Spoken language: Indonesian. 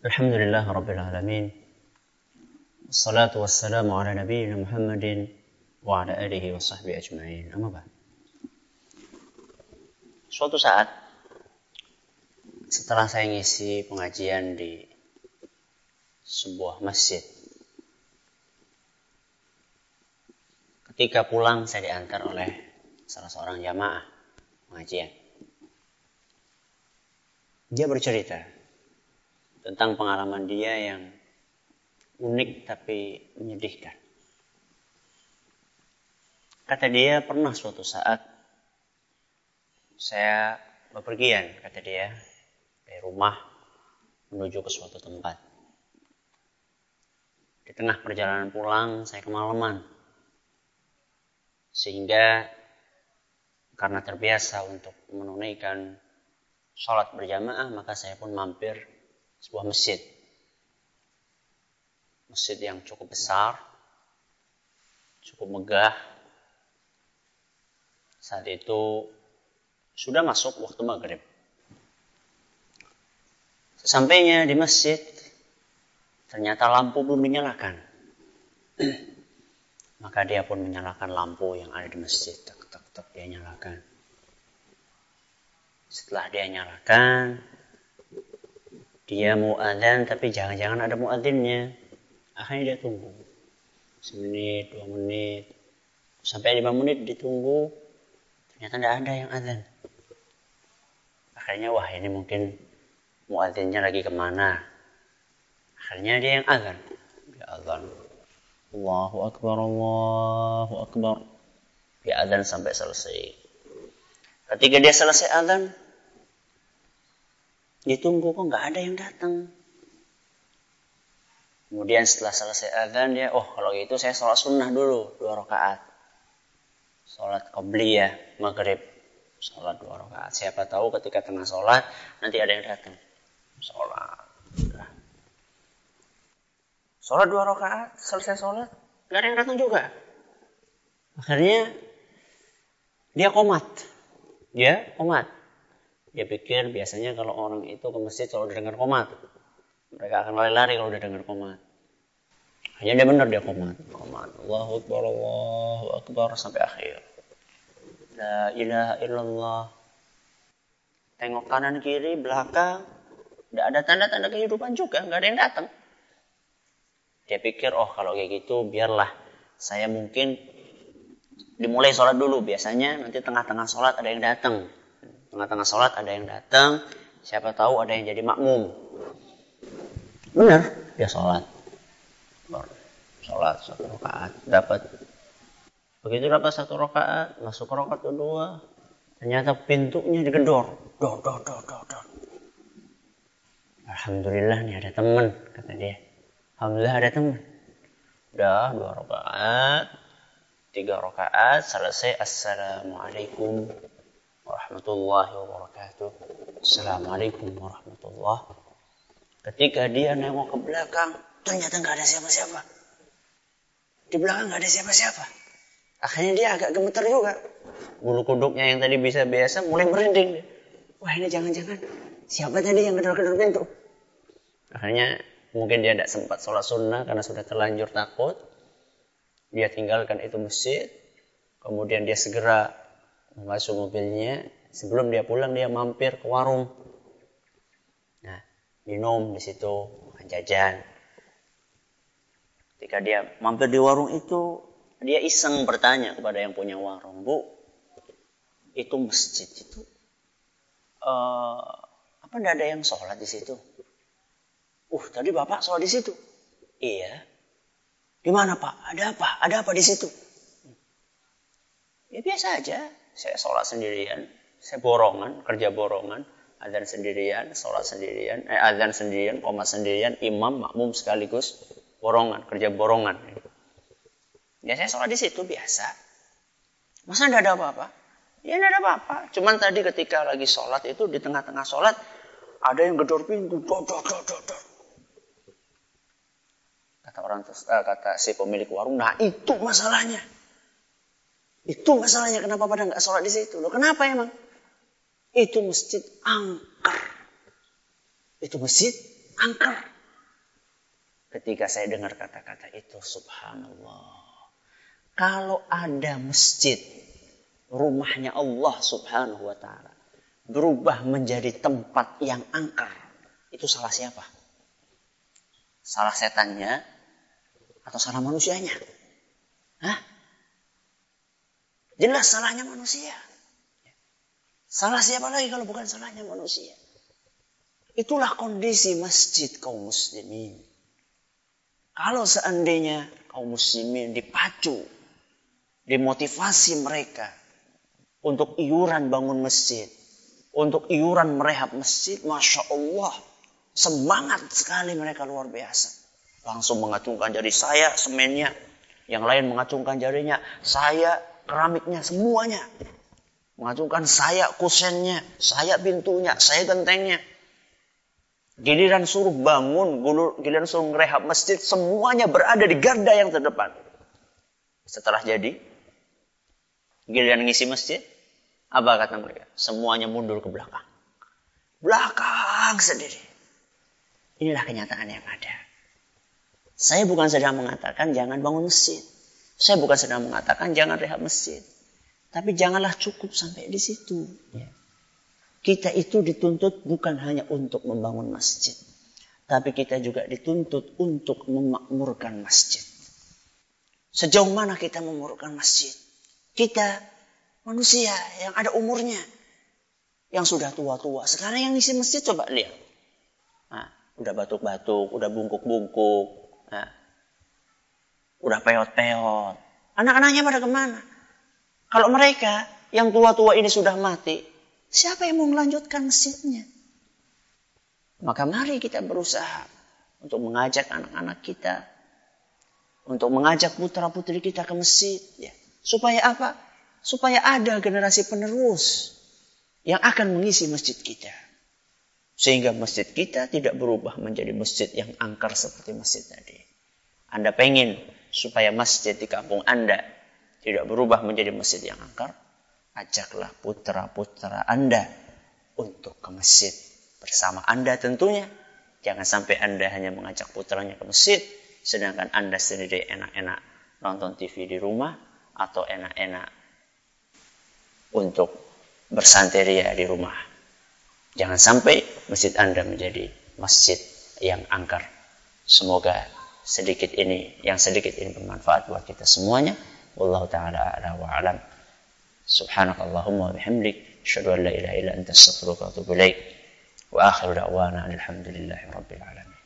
الحمد لله رب العالمين الصلاة والسلام على نبينا محمد وعلى آله وصحبه أجمعين أما بعد Suatu saat setelah saya ngisi pengajian di sebuah masjid ketika pulang saya diantar oleh salah seorang jamaah pengajian dia bercerita tentang pengalaman dia yang unik tapi menyedihkan. Kata dia pernah suatu saat saya bepergian, kata dia, dari rumah menuju ke suatu tempat. Di tengah perjalanan pulang saya kemalaman. Sehingga karena terbiasa untuk menunaikan sholat berjamaah maka saya pun mampir sebuah masjid. Masjid yang cukup besar, cukup megah. Saat itu sudah masuk waktu maghrib. Sesampainya di masjid, ternyata lampu belum dinyalakan. Maka dia pun menyalakan lampu yang ada di masjid. Tak, tak, tak, dia nyalakan. Setelah dia nyalakan, dia mau adzan tapi jangan-jangan ada muadzinnya. Akhirnya dia tunggu. Semenit dua menit. Sampai lima menit ditunggu. Ternyata tidak ada yang adzan. Akhirnya wah ini mungkin muadzinnya lagi ke mana? Akhirnya dia yang adzan. Dia adzan. Allahu Akbar Allahu Akbar. Dia adzan sampai selesai. Ketika dia selesai adzan Ditunggu kok nggak ada yang datang. Kemudian setelah selesai azan dia, oh kalau gitu saya sholat sunnah dulu dua rakaat. Sholat ya maghrib. Sholat dua rakaat. Siapa tahu ketika tengah sholat nanti ada yang datang. Sholat. Sholat dua rakaat, selesai sholat, nggak ada yang datang juga. Akhirnya dia komat. Dia komat dia pikir biasanya kalau orang itu ke masjid kalau udah dengar komat. Mereka akan lari-lari kalau udah dengar komat. Hanya dia benar dia komat. Komat. Allahu Akbar, Allahu Akbar sampai akhir. La ilaha illallah. Tengok kanan kiri, belakang. Tidak ada tanda-tanda kehidupan juga. Nggak ada yang datang. Dia pikir, oh kalau kayak gitu biarlah saya mungkin dimulai sholat dulu. Biasanya nanti tengah-tengah sholat ada yang datang tengah-tengah sholat ada yang datang, siapa tahu ada yang jadi makmum. Benar, dia sholat. Sholat satu rakaat, dapat. Begitu dapat satu rakaat, masuk ke rakaat kedua, ternyata pintunya digedor. Dor, dor, dor, dor, dor. Alhamdulillah nih ada teman, kata dia. Alhamdulillah ada teman. Udah dua rakaat, tiga rakaat, selesai. Assalamualaikum warahmatullahi wabarakatuh. Assalamualaikum warahmatullahi Ketika dia nengok ke belakang, ternyata nggak ada siapa-siapa. Di belakang nggak ada siapa-siapa. Akhirnya dia agak gemeter juga. Bulu kuduknya yang tadi bisa biasa mulai merinding. Wah ini jangan-jangan siapa tadi yang gedor-gedor pintu? Akhirnya mungkin dia tidak sempat sholat sunnah karena sudah terlanjur takut. Dia tinggalkan itu masjid. Kemudian dia segera masuk mobilnya sebelum dia pulang dia mampir ke warung. Nah minum di situ makan jajan. Ketika dia mampir di warung itu dia iseng bertanya kepada yang punya warung bu itu masjid itu uh, apa tidak ada yang sholat di situ? Uh tadi bapak sholat di situ. Iya. Gimana pak? Ada apa? Ada apa di situ? Ya biasa aja. Saya sholat sendirian, saya borongan, kerja borongan, azan sendirian, sholat sendirian, eh azan sendirian, komat sendirian, imam, makmum sekaligus borongan, kerja borongan. Ya saya sholat di situ biasa. Masa tidak ada apa-apa? Ya tidak ada apa-apa. Cuman tadi ketika lagi sholat itu di tengah-tengah sholat ada yang gedor pintu, dor, dor, dor, dor, dor. Kata orang uh, kata si pemilik warung, nah itu masalahnya. Itu masalahnya kenapa pada nggak sholat di situ. Loh, kenapa emang? Itu masjid angker. Itu masjid angker. ketika saya dengar kata-kata itu, subhanallah. Kalau ada masjid, rumahnya Allah subhanahu wa ta'ala, berubah menjadi tempat yang angker, itu salah siapa? Salah setannya atau salah manusianya? Hah? Jelas salahnya manusia. Salah siapa lagi kalau bukan salahnya manusia? Itulah kondisi masjid kaum muslimin. Kalau seandainya kaum muslimin dipacu, dimotivasi mereka untuk iuran bangun masjid, untuk iuran merehab masjid, masya Allah, semangat sekali mereka luar biasa. Langsung mengacungkan jari saya semennya, yang lain mengacungkan jarinya, saya keramiknya semuanya. Mengacungkan saya kusennya, saya pintunya, saya gentengnya. Giliran suruh bangun, giliran suruh ngerehab masjid, semuanya berada di garda yang terdepan. Setelah jadi, giliran ngisi masjid, apa kata mereka? Semuanya mundur ke belakang. Belakang sendiri. Inilah kenyataan yang ada. Saya bukan sedang mengatakan jangan bangun masjid. Saya bukan sedang mengatakan jangan rehab masjid. Tapi janganlah cukup sampai di situ. Ya. Kita itu dituntut bukan hanya untuk membangun masjid. Tapi kita juga dituntut untuk memakmurkan masjid. Sejauh mana kita memakmurkan masjid? Kita manusia yang ada umurnya. Yang sudah tua-tua. Sekarang yang isi masjid coba lihat. Nah, udah batuk-batuk, udah bungkuk-bungkuk. Nah, udah peot-peot. Anak-anaknya pada ke mana? Kalau mereka yang tua-tua ini sudah mati, Siapa yang mau melanjutkan masjidnya? Maka mari kita berusaha untuk mengajak anak-anak kita, untuk mengajak putra-putri kita ke masjid. Ya. Supaya apa? Supaya ada generasi penerus yang akan mengisi masjid kita. Sehingga masjid kita tidak berubah menjadi masjid yang angker seperti masjid tadi. Anda pengen supaya masjid di kampung Anda tidak berubah menjadi masjid yang angker, ajaklah putra-putra Anda untuk ke masjid bersama Anda tentunya. Jangan sampai Anda hanya mengajak putranya ke masjid, sedangkan Anda sendiri enak-enak nonton TV di rumah atau enak-enak untuk bersanteria di rumah. Jangan sampai masjid Anda menjadi masjid yang angker. Semoga sedikit ini, yang sedikit ini bermanfaat buat kita semuanya. Taala a'la wa alam. سبحانك اللهم وبحمدك أشهد أن لا إله إلا أنت أستغفرك وأتوب إليك وآخر دعوانا الحمد لله رب العالمين